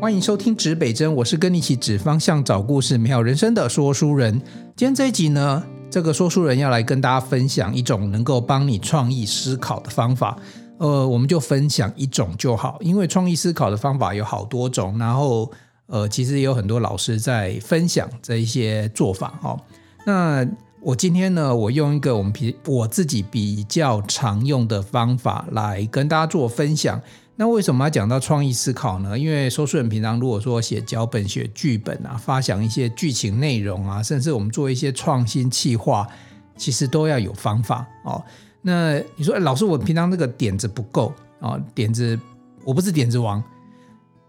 欢迎收听指北针，我是跟你一起指方向、找故事、美好人生的说书人。今天这一集呢，这个说书人要来跟大家分享一种能够帮你创意思考的方法。呃，我们就分享一种就好，因为创意思考的方法有好多种。然后，呃，其实也有很多老师在分享这一些做法。哦，那我今天呢，我用一个我们比我自己比较常用的方法来跟大家做分享。那为什么要讲到创意思考呢？因为说书人平常如果说写脚本、写剧本啊，发想一些剧情内容啊，甚至我们做一些创新企划，其实都要有方法哦。那你说，老师，我平常那个点子不够啊，点子我不是点子王，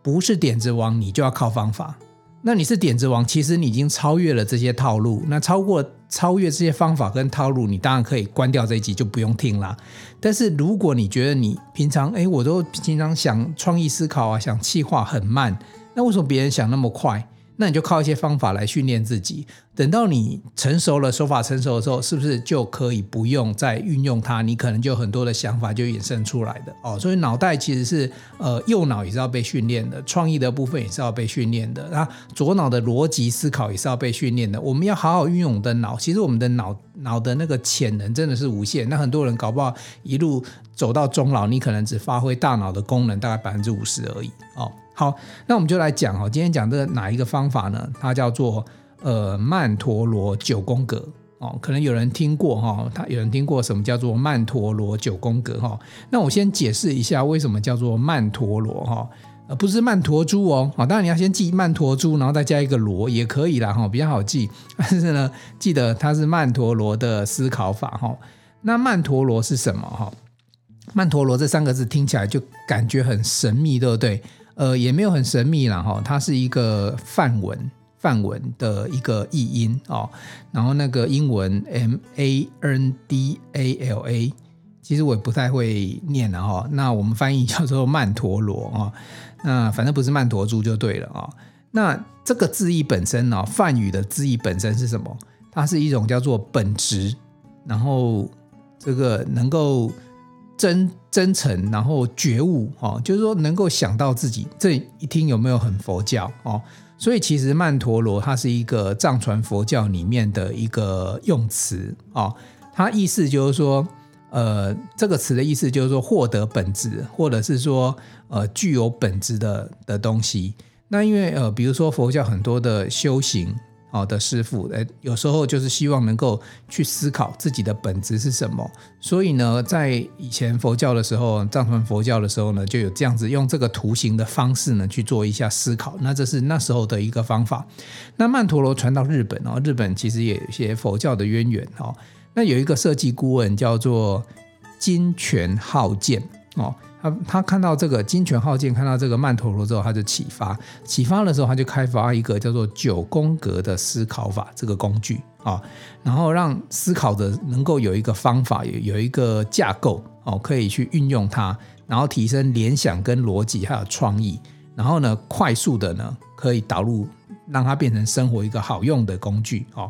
不是点子王，你就要靠方法。那你是点子王，其实你已经超越了这些套路。那超过超越这些方法跟套路，你当然可以关掉这一集就不用听了。但是如果你觉得你平常哎，我都经常想创意思考啊，想企划很慢，那为什么别人想那么快？那你就靠一些方法来训练自己，等到你成熟了，手法成熟的时候，是不是就可以不用再运用它？你可能就很多的想法就衍生出来的哦。所以脑袋其实是呃右脑也是要被训练的，创意的部分也是要被训练的，那左脑的逻辑思考也是要被训练的。我们要好好运用我们的脑，其实我们的脑脑的那个潜能真的是无限。那很多人搞不好一路走到终老，你可能只发挥大脑的功能大概百分之五十而已哦。好，那我们就来讲哦，今天讲的哪一个方法呢？它叫做呃曼陀罗九宫格哦，可能有人听过哈，他有人听过什么叫做曼陀罗九宫格哈？那我先解释一下为什么叫做曼陀罗哈，呃不是曼陀珠哦，当然你要先记曼陀珠，然后再加一个罗也可以啦哈，比较好记。但是呢，记得它是曼陀罗的思考法哈。那曼陀罗是什么哈？曼陀罗这三个字听起来就感觉很神秘，对不对？呃，也没有很神秘啦哈，它是一个梵文，梵文的一个译音哦。然后那个英文 M A N D A L A，其实我也不太会念了哈。那我们翻译叫做曼陀罗啊，那反正不是曼陀珠就对了啊。那这个字义本身呢，梵语的字义本身是什么？它是一种叫做本质，然后这个能够。真真诚，然后觉悟哦，就是说能够想到自己，这一听有没有很佛教哦？所以其实曼陀罗它是一个藏传佛教里面的一个用词哦，它意思就是说，呃，这个词的意思就是说获得本质，或者是说呃具有本质的的东西。那因为呃，比如说佛教很多的修行。好的师父，诶，有时候就是希望能够去思考自己的本质是什么。所以呢，在以前佛教的时候，藏传佛教的时候呢，就有这样子用这个图形的方式呢去做一下思考。那这是那时候的一个方法。那曼陀罗传到日本哦，日本其实也有一些佛教的渊源哦。那有一个设计顾问叫做金泉浩见哦。他他看到这个金泉浩见，看到这个曼陀罗之后，他就启发，启发的时候，他就开发一个叫做九宫格的思考法这个工具啊，然后让思考的能够有一个方法，有有一个架构哦，可以去运用它，然后提升联想跟逻辑还有创意，然后呢，快速的呢可以导入，让它变成生活一个好用的工具哦，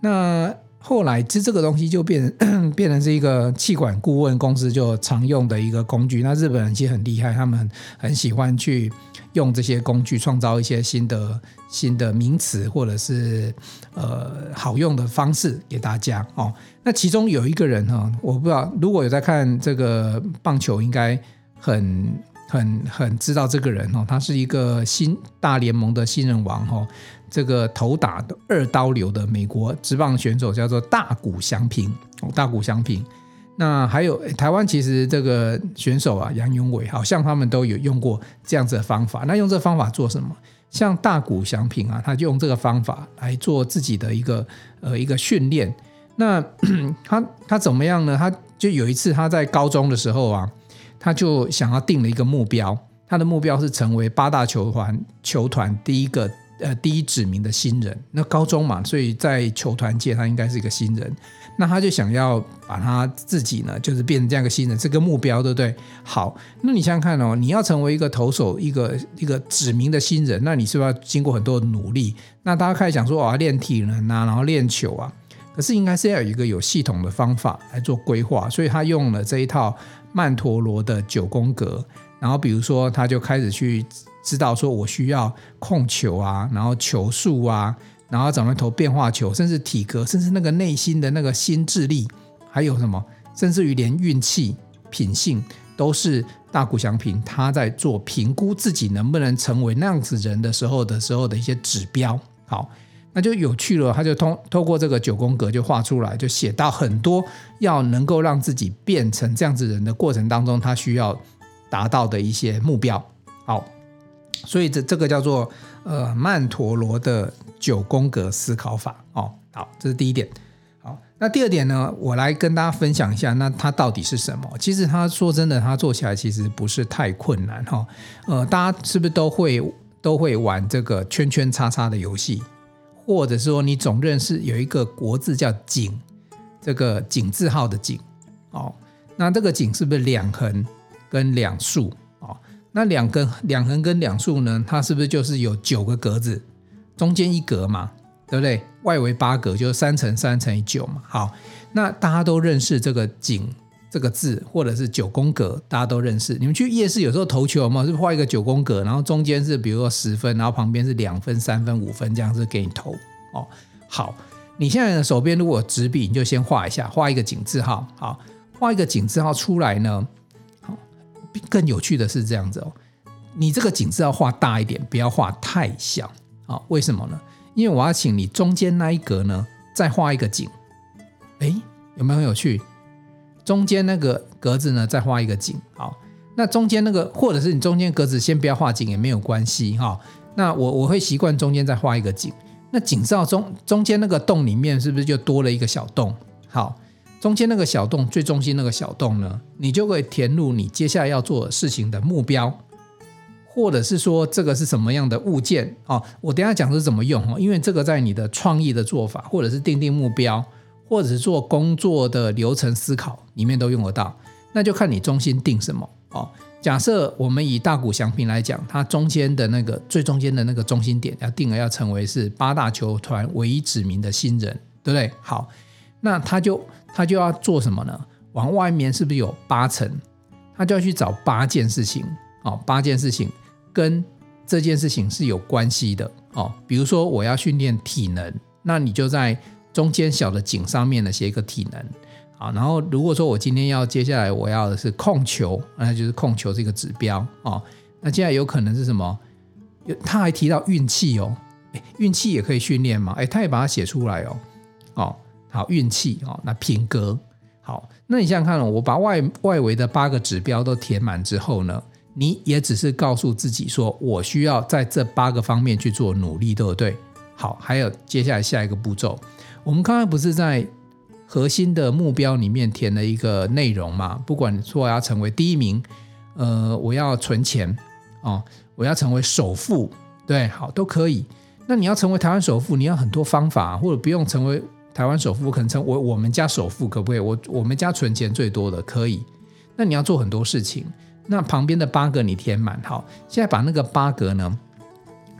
那。后来，其实这个东西就变成 变成是一个气管顾问公司就常用的一个工具。那日本人其实很厉害，他们很很喜欢去用这些工具，创造一些新的新的名词或者是呃好用的方式给大家哦。那其中有一个人哈，我不知道如果有在看这个棒球，应该很很很知道这个人哦。他是一个新大联盟的新人王哈。这个头打二刀流的美国职棒选手叫做大谷翔平哦，大谷翔平。那还有台湾其实这个选手啊，杨勇伟，好像他们都有用过这样子的方法。那用这方法做什么？像大谷翔平啊，他就用这个方法来做自己的一个呃一个训练。那 他他怎么样呢？他就有一次他在高中的时候啊，他就想要定了一个目标，他的目标是成为八大球团球团第一个。呃，第一指名的新人，那高中嘛，所以在球团界他应该是一个新人，那他就想要把他自己呢，就是变成这样一个新人，这个目标，对不对？好，那你想想看哦，你要成为一个投手，一个一个指名的新人，那你是不是要经过很多的努力？那大家开始想说，我要练体能啊，然后练球啊，可是应该是要有一个有系统的方法来做规划，所以他用了这一套曼陀罗的九宫格，然后比如说他就开始去。知道说我需要控球啊，然后球速啊，然后怎么投变化球，甚至体格，甚至那个内心的那个心智力，还有什么，甚至于连运气、品性，都是大谷翔平他在做评估自己能不能成为那样子人的时候的时候的一些指标。好。那就有趣了，他就通透过这个九宫格就画出来，就写到很多要能够让自己变成这样子人的过程当中，他需要达到的一些目标。好，所以这这个叫做呃曼陀罗的九宫格思考法。哦，好，这是第一点。好，那第二点呢，我来跟大家分享一下，那它到底是什么？其实他说真的，他做起来其实不是太困难哈。呃，大家是不是都会都会玩这个圈圈叉叉的游戏？或者说你总认识有一个国字叫井，这个井字号的井哦，那这个井是不是两横跟两竖哦？那两根两横跟两竖呢？它是不是就是有九个格子，中间一格嘛，对不对？外围八格，就是三乘三乘以九嘛。好，那大家都认识这个井。这个字或者是九宫格，大家都认识。你们去夜市有时候投球嘛，是不是画一个九宫格，然后中间是比如说十分，然后旁边是两分、三分、五分这样子给你投哦。好，你现在的手边如果有纸笔，你就先画一下，画一个井字号。好，画一个井字号出来呢。好，更有趣的是这样子哦，你这个井字要画大一点，不要画太小啊。为什么呢？因为我要请你中间那一格呢，再画一个井。哎，有没有很有趣？中间那个格子呢，再画一个井。好，那中间那个，或者是你中间格子先不要画井也没有关系哈。那我我会习惯中间再画一个井。那井罩中中间那个洞里面是不是就多了一个小洞？好，中间那个小洞，最中心那个小洞呢，你就会填入你接下来要做事情的目标，或者是说这个是什么样的物件哦。我等下讲是怎么用哦，因为这个在你的创意的做法，或者是定定目标。或者是做工作的流程思考里面都用得到，那就看你中心定什么哦。假设我们以大谷翔平来讲，它中间的那个最中间的那个中心点要定了，要成为是八大球团唯一指名的新人，对不对？好，那他就他就要做什么呢？往外面是不是有八层？他就要去找八件事情哦，八件事情跟这件事情是有关系的哦。比如说我要训练体能，那你就在。中间小的井上面呢，写一个体能啊，然后如果说我今天要接下来我要的是控球，那就是控球这个指标啊。那接下来有可能是什么？他还提到运气哦，运气也可以训练嘛？哎，他也把它写出来哦。哦，好，运气哦，那品格好，那你想想看，我把外外围的八个指标都填满之后呢，你也只是告诉自己说我需要在这八个方面去做努力，对不对？好，还有接下来下一个步骤。我们刚才不是在核心的目标里面填了一个内容嘛？不管说我要成为第一名，呃，我要存钱哦，我要成为首富，对，好，都可以。那你要成为台湾首富，你要很多方法，或者不用成为台湾首富，可能成为我我们家首富，可不可以？我我们家存钱最多的可以。那你要做很多事情，那旁边的八格你填满，好，现在把那个八格呢？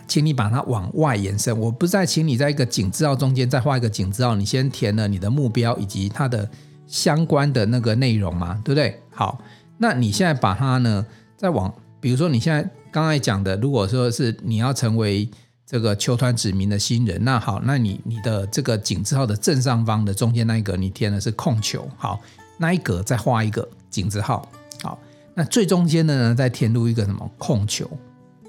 请你把它往外延伸。我不再请你在一个井字号中间再画一个井字号，你先填了你的目标以及它的相关的那个内容嘛，对不对？好，那你现在把它呢再往，比如说你现在刚才讲的，如果说是你要成为这个球团指名的新人，那好，那你你的这个井字号的正上方的中间那一格，你填的是控球，好，那一格再画一个井字号，好，那最中间的呢再填入一个什么控球，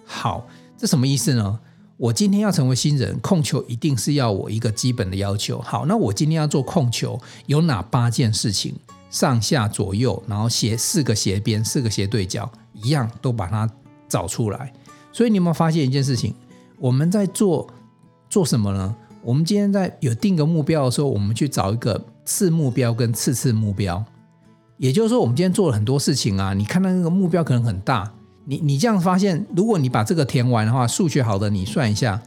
好。这什么意思呢？我今天要成为新人，控球一定是要我一个基本的要求。好，那我今天要做控球，有哪八件事情？上下左右，然后斜四个斜边，四个斜对角，一样都把它找出来。所以你有没有发现一件事情？我们在做做什么呢？我们今天在有定个目标的时候，我们去找一个次目标跟次次目标。也就是说，我们今天做了很多事情啊，你看到那个目标可能很大。你你这样发现，如果你把这个填完的话，数学好的你算一下，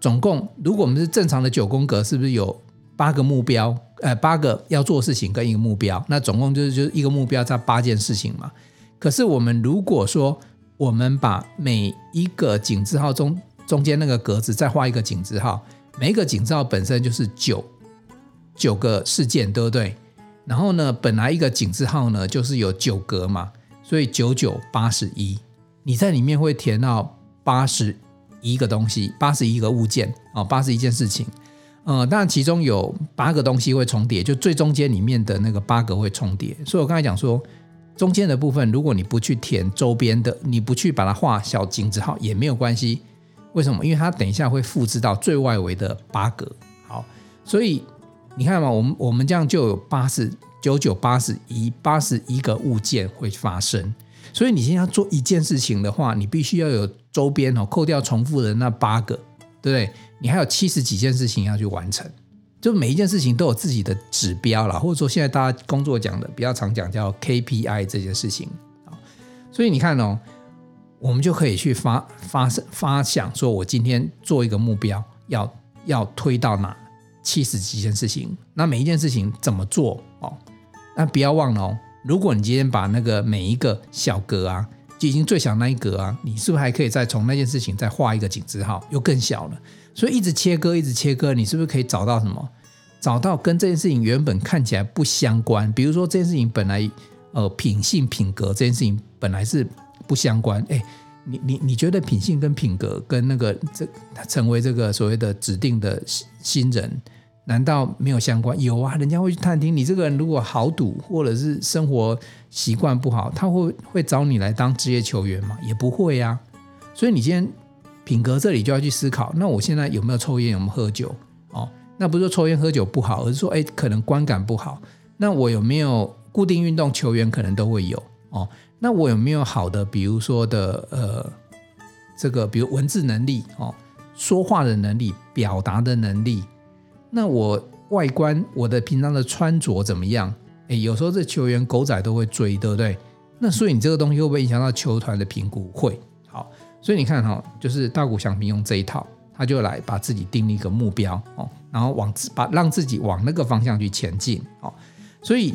总共如果我们是正常的九宫格，是不是有八个目标？呃，八个要做事情跟一个目标，那总共就是就是一个目标加八件事情嘛。可是我们如果说我们把每一个井字号中中间那个格子再画一个井字号，每一个井字号本身就是九九个事件，对不对？然后呢，本来一个井字号呢就是有九格嘛。所以九九八十一，你在里面会填到八十一个东西，八十一个物件哦，八十一件事情。呃，当然其中有八个东西会重叠，就最中间里面的那个八个会重叠。所以我刚才讲说，中间的部分如果你不去填周边的，你不去把它画小井字号也没有关系。为什么？因为它等一下会复制到最外围的八格。好，所以你看嘛，我们我们这样就有八十九九八十一八十一个物件会发生。所以你现在要做一件事情的话，你必须要有周边哦，扣掉重复的那八个，对不对？你还有七十几件事情要去完成，就每一件事情都有自己的指标啦，或者说现在大家工作讲的比较常讲叫 KPI 这件事情啊，所以你看哦，我们就可以去发发发想，说我今天做一个目标，要要推到哪七十几件事情，那每一件事情怎么做哦？那不要忘了哦，如果你今天把那个每一个小格啊，就已经最小那一格啊，你是不是还可以再从那件事情再画一个井字号，又更小了？所以一直切割，一直切割，你是不是可以找到什么？找到跟这件事情原本看起来不相关，比如说这件事情本来呃品性品格这件事情本来是不相关，哎，你你你觉得品性跟品格跟那个这成为这个所谓的指定的新人，难道没有相关？有啊，人家会去探听你这个人如果豪赌或者是生活习惯不好，他会会找你来当职业球员吗？也不会呀、啊。所以你今天。品格这里就要去思考，那我现在有没有抽烟，有没有喝酒？哦，那不是说抽烟喝酒不好，而是说，哎，可能观感不好。那我有没有固定运动？球员可能都会有哦。那我有没有好的，比如说的，呃，这个，比如文字能力哦，说话的能力，表达的能力。那我外观，我的平常的穿着怎么样？哎，有时候这球员狗仔都会追，对不对？那所以你这个东西会不会影响到球团的评估？会，好。所以你看哈，就是大谷翔平用这一套，他就来把自己定一个目标哦，然后往把让自己往那个方向去前进哦。所以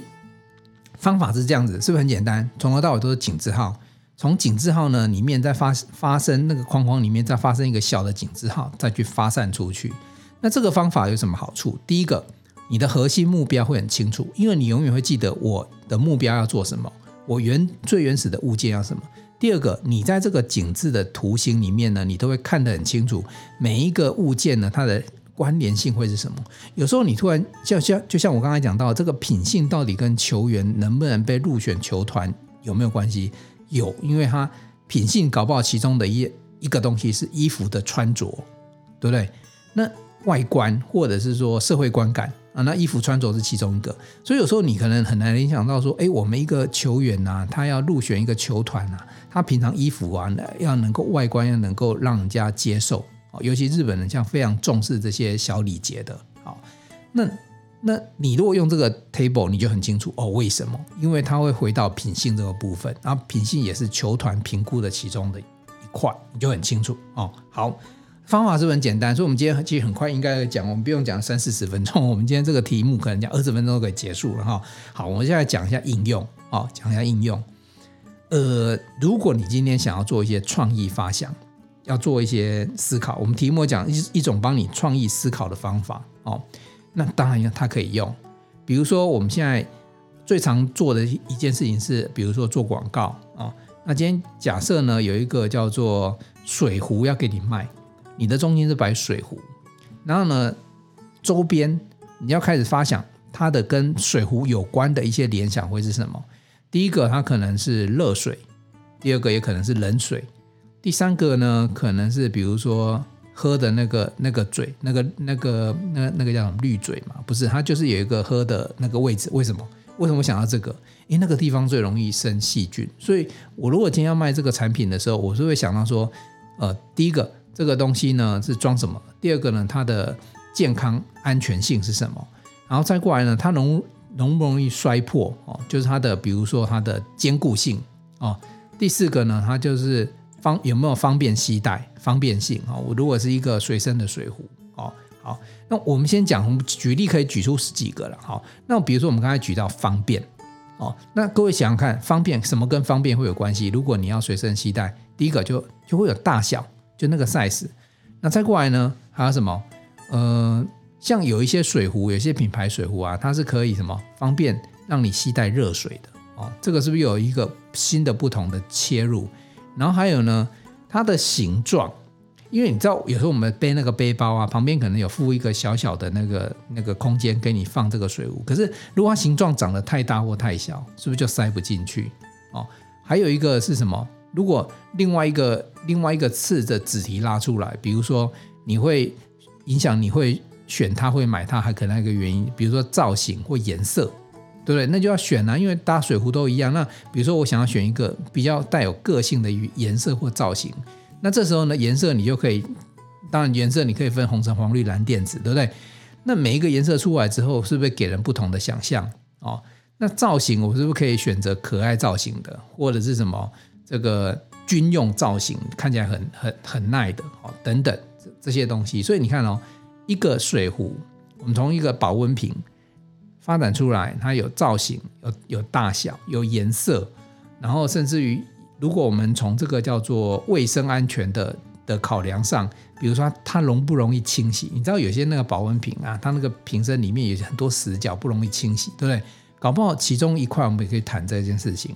方法是这样子，是不是很简单？从头到尾都是井字号，从井字号呢里面再发发生那个框框里面再发生一个小的井字号，再去发散出去。那这个方法有什么好处？第一个，你的核心目标会很清楚，因为你永远会记得我的目标要做什么，我原最原始的物件要什么。第二个，你在这个景致的图形里面呢，你都会看得很清楚，每一个物件呢，它的关联性会是什么？有时候你突然就像就像我刚才讲到，这个品性到底跟球员能不能被入选球团有没有关系？有，因为它品性搞不好其中的一一个东西是衣服的穿着，对不对？那外观或者是说社会观感。啊，那衣服穿着是其中一个，所以有时候你可能很难联想到说，哎，我们一个球员呐、啊，他要入选一个球团呐、啊，他平常衣服啊，要能够外观要能够让人家接受，尤其日本人像非常重视这些小礼节的，好，那那你如果用这个 table，你就很清楚哦，为什么？因为他会回到品性这个部分，然后品性也是球团评估的其中的一块，你就很清楚哦，好。方法是不是很简单，所以我们今天其实很快应该讲，我们不用讲三四十分钟，我们今天这个题目可能讲二十分钟就可以结束了哈。好，我们现在讲一下应用，哦，讲一下应用。呃，如果你今天想要做一些创意发想，要做一些思考，我们题目讲一一种帮你创意思考的方法哦，那当然它可以用。比如说我们现在最常做的一件事情是，比如说做广告啊。那今天假设呢有一个叫做水壶要给你卖。你的中心是摆水壶，然后呢，周边你要开始发想它的跟水壶有关的一些联想会是什么？第一个，它可能是热水；第二个，也可能是冷水；第三个呢，可能是比如说喝的那个那个嘴，那个那个那那个叫什么滤嘴嘛？不是，它就是有一个喝的那个位置。为什么？为什么想到这个？因为那个地方最容易生细菌，所以我如果今天要卖这个产品的时候，我是会想到说，呃，第一个。这个东西呢是装什么？第二个呢，它的健康安全性是什么？然后再过来呢，它容容不容易摔破哦？就是它的，比如说它的坚固性哦。第四个呢，它就是方有没有方便携带、方便性啊？我如果是一个随身的水壶哦，好，那我们先讲，我们举例可以举出十几个了。好，那比如说我们刚才举到方便哦，那各位想想看，方便什么跟方便会有关系？如果你要随身携带，第一个就就会有大小。就那个 size，那再过来呢？还有什么？呃，像有一些水壶，有些品牌水壶啊，它是可以什么方便让你携带热水的哦。这个是不是有一个新的不同的切入？然后还有呢？它的形状，因为你知道有时候我们背那个背包啊，旁边可能有附一个小小的那个那个空间给你放这个水壶，可是如果它形状长得太大或太小，是不是就塞不进去？哦，还有一个是什么？如果另外一个另外一个次的子题拉出来，比如说你会影响你会选它会买它，还可能还有一个原因，比如说造型或颜色，对不对？那就要选啊，因为大水壶都一样。那比如说我想要选一个比较带有个性的颜色或造型，那这时候呢，颜色你就可以，当然颜色你可以分红橙黄绿蓝靛紫，对不对？那每一个颜色出来之后，是不是给人不同的想象哦？那造型我是不是可以选择可爱造型的，或者是什么？这个军用造型看起来很很很耐的哦，等等这这些东西，所以你看哦，一个水壶，我们从一个保温瓶发展出来，它有造型，有有大小，有颜色，然后甚至于，如果我们从这个叫做卫生安全的的考量上，比如说它容不容易清洗？你知道有些那个保温瓶啊，它那个瓶身里面有很多死角，不容易清洗，对不对？搞不好其中一块我们也可以谈这件事情。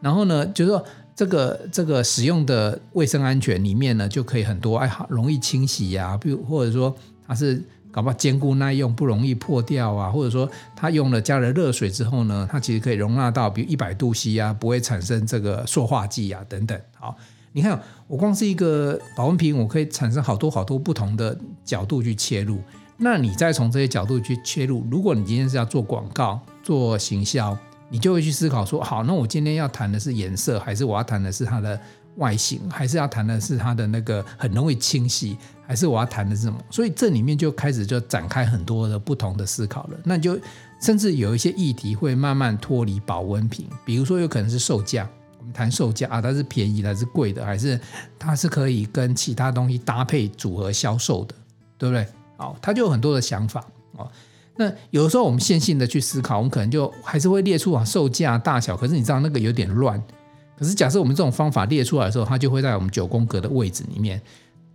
然后呢，就是说。这个这个使用的卫生安全里面呢，就可以很多哎，好容易清洗呀、啊，比如或者说它是搞不好坚固耐用，不容易破掉啊，或者说它用了加了热水之后呢，它其实可以容纳到比如一百度 C 啊，不会产生这个塑化剂啊等等。好，你看我光是一个保温瓶，我可以产生好多好多不同的角度去切入。那你再从这些角度去切入，如果你今天是要做广告、做行销。你就会去思考说，好，那我今天要谈的是颜色，还是我要谈的是它的外形，还是要谈的是它的那个很容易清洗，还是我要谈的是什么？所以这里面就开始就展开很多的不同的思考了。那就甚至有一些议题会慢慢脱离保温瓶，比如说有可能是售价，我们谈售价啊，它是便宜的还是贵的，还是它是可以跟其他东西搭配组合销售的，对不对？好，它就有很多的想法哦。那有的时候我们线性的去思考，我们可能就还是会列出啊售价大小，可是你知道那个有点乱。可是假设我们这种方法列出来的时候，它就会在我们九宫格的位置里面。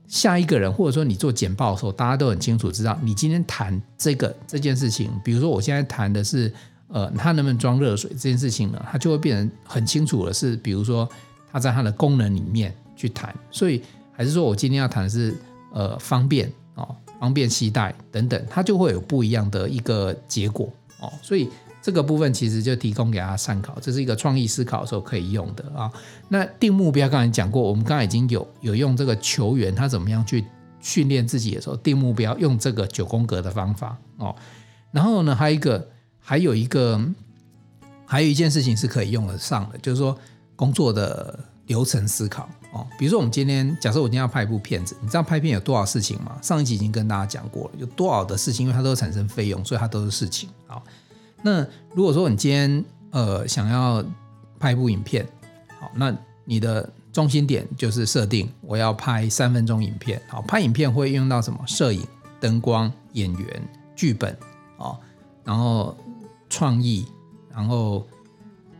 下一个人或者说你做简报的时候，大家都很清楚知道你今天谈这个这件事情。比如说我现在谈的是呃它能不能装热水这件事情呢，它就会变成很清楚的是，比如说它在它的功能里面去谈。所以还是说我今天要谈的是呃方便哦。方便携带等等，它就会有不一样的一个结果哦。所以这个部分其实就提供给大家参考，这是一个创意思考的时候可以用的啊。那定目标刚才讲过，我们刚才已经有有用这个球员他怎么样去训练自己的时候定目标，用这个九宫格的方法哦。然后呢，还有一个还有一个还有一件事情是可以用得上的，就是说工作的。流程思考哦，比如说我们今天假设我今天要拍一部片子，你知道拍片有多少事情吗？上一集已经跟大家讲过了，有多少的事情，因为它都产生费用，所以它都是事情。好，那如果说你今天呃想要拍一部影片，好，那你的中心点就是设定我要拍三分钟影片。好，拍影片会用到什么？摄影、灯光、演员、剧本哦，然后创意，然后。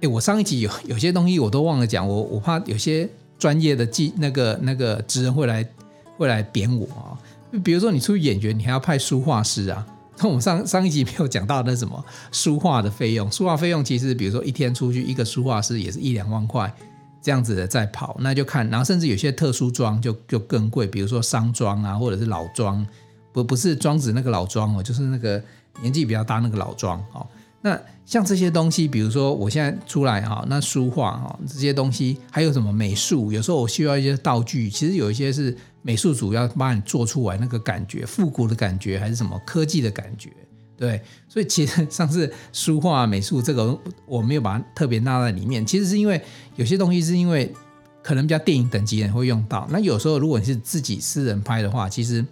诶，我上一集有有些东西我都忘了讲，我我怕有些专业的技那个那个职人会来会来扁我啊。比如说你出去演员，你还要派书画师啊。那 我们上上一集没有讲到那什么书画的费用，书画费用其实比如说一天出去一个书画师也是一两万块这样子的在跑，那就看，然后甚至有些特殊妆就就更贵，比如说商妆啊，或者是老妆，不不是庄子那个老庄哦，就是那个年纪比较大那个老庄哦。那像这些东西，比如说我现在出来哈，那书画哈这些东西，还有什么美术？有时候我需要一些道具，其实有一些是美术组要帮你做出来那个感觉，复古的感觉，还是什么科技的感觉，对。所以其实上次书画美术这个，我没有把它特别纳在里面。其实是因为有些东西是因为可能比较电影等级的人会用到。那有时候如果你是自己私人拍的话，其实。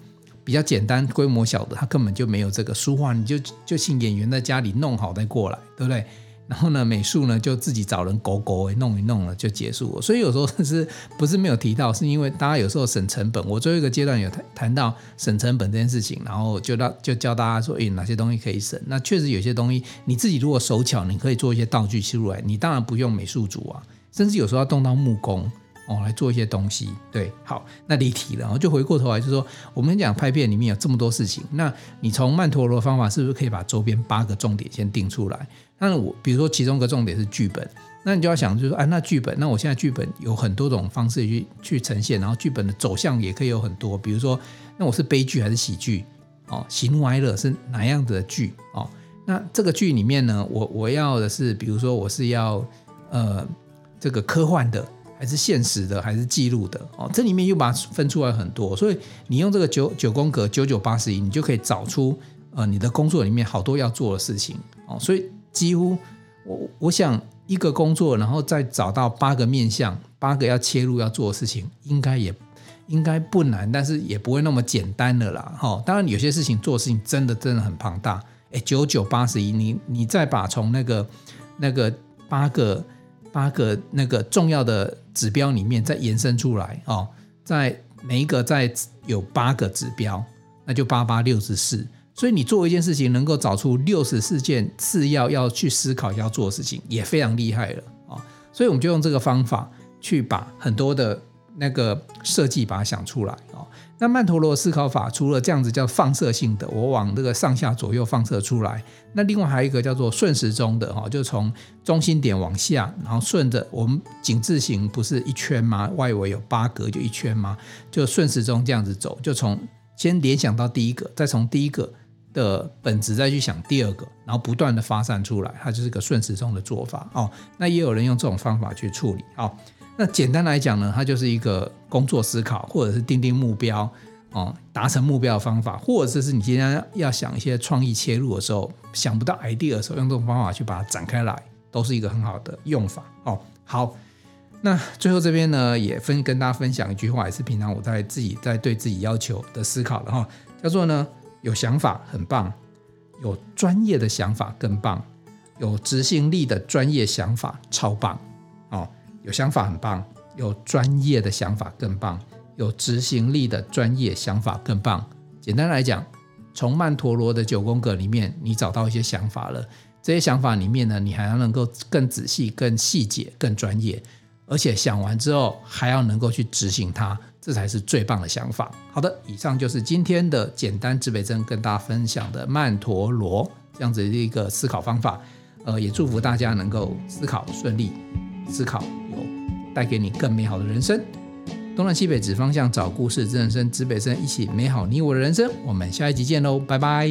比较简单、规模小的，他根本就没有这个书画，你就就请演员在家里弄好再过来，对不对？然后呢，美术呢就自己找人勾勾弄一弄了就结束了。所以有时候是不是没有提到，是因为大家有时候省成本。我最后一个阶段有谈谈到省成本这件事情，然后就让就教大家说，诶，哪些东西可以省？那确实有些东西你自己如果手巧，你可以做一些道具出来。你当然不用美术组啊，甚至有时候要动到木工。哦来做一些东西。对，好，那离题了，然后就回过头来就说，我们讲拍片里面有这么多事情，那你从曼陀罗的方法是不是可以把周边八个重点先定出来？那我比如说其中一个重点是剧本，那你就要想就是说，哎，那剧本，那我现在剧本有很多种方式去去呈现，然后剧本的走向也可以有很多，比如说，那我是悲剧还是喜剧？哦，喜怒哀乐是哪样子的剧？哦，那这个剧里面呢，我我要的是，比如说我是要呃这个科幻的，还是现实的，还是记录的？哦，这里面又把它分出来很多，所以你用这个九九宫格九九八十一，你就可以找出呃你的工作里面好多要做的事情。哦，所以几乎我我想一个工作，然后再找到八个面向，八个要切入要做的事情，应该也。应该不难，但是也不会那么简单的啦。哈，当然有些事情做事情真的真的很庞大。哎，九九八十一，你你再把从那个那个八个八个那个重要的指标里面再延伸出来哦，在每一个在有八个指标，那就八八六十四。所以你做一件事情能够找出六十四件次要要去思考要做的事情，也非常厉害了啊。所以我们就用这个方法去把很多的。那个设计把它想出来哦。那曼陀罗思考法除了这样子叫放射性的，我往这个上下左右放射出来。那另外还有一个叫做顺时钟的哈，就从中心点往下，然后顺着我们井字形不是一圈吗？外围有八格就一圈吗？就顺时钟这样子走，就从先联想到第一个，再从第一个的本质再去想第二个，然后不断的发散出来，它就是个顺时钟的做法哦。那也有人用这种方法去处理哦。那简单来讲呢，它就是一个工作思考，或者是定定目标哦，达成目标的方法，或者是你今天要想一些创意切入的时候，想不到 idea 的时候，用这种方法去把它展开来，都是一个很好的用法哦。好，那最后这边呢，也分跟大家分享一句话，也是平常我在自己在对自己要求的思考的哈，叫做呢，有想法很棒，有专业的想法更棒，有执行力的专业想法超棒哦。有想法很棒，有专业的想法更棒，有执行力的专业想法更棒。简单来讲，从曼陀罗的九宫格里面，你找到一些想法了。这些想法里面呢，你还要能够更仔细、更细节、更专业，而且想完之后还要能够去执行它，这才是最棒的想法。好的，以上就是今天的简单指北针，跟大家分享的曼陀罗这样子的一个思考方法。呃，也祝福大家能够思考顺利，思考有。带给你更美好的人生。东南西北指方向，找故事，人生，指北生，一起美好你我的人生。我们下一集见喽，拜拜。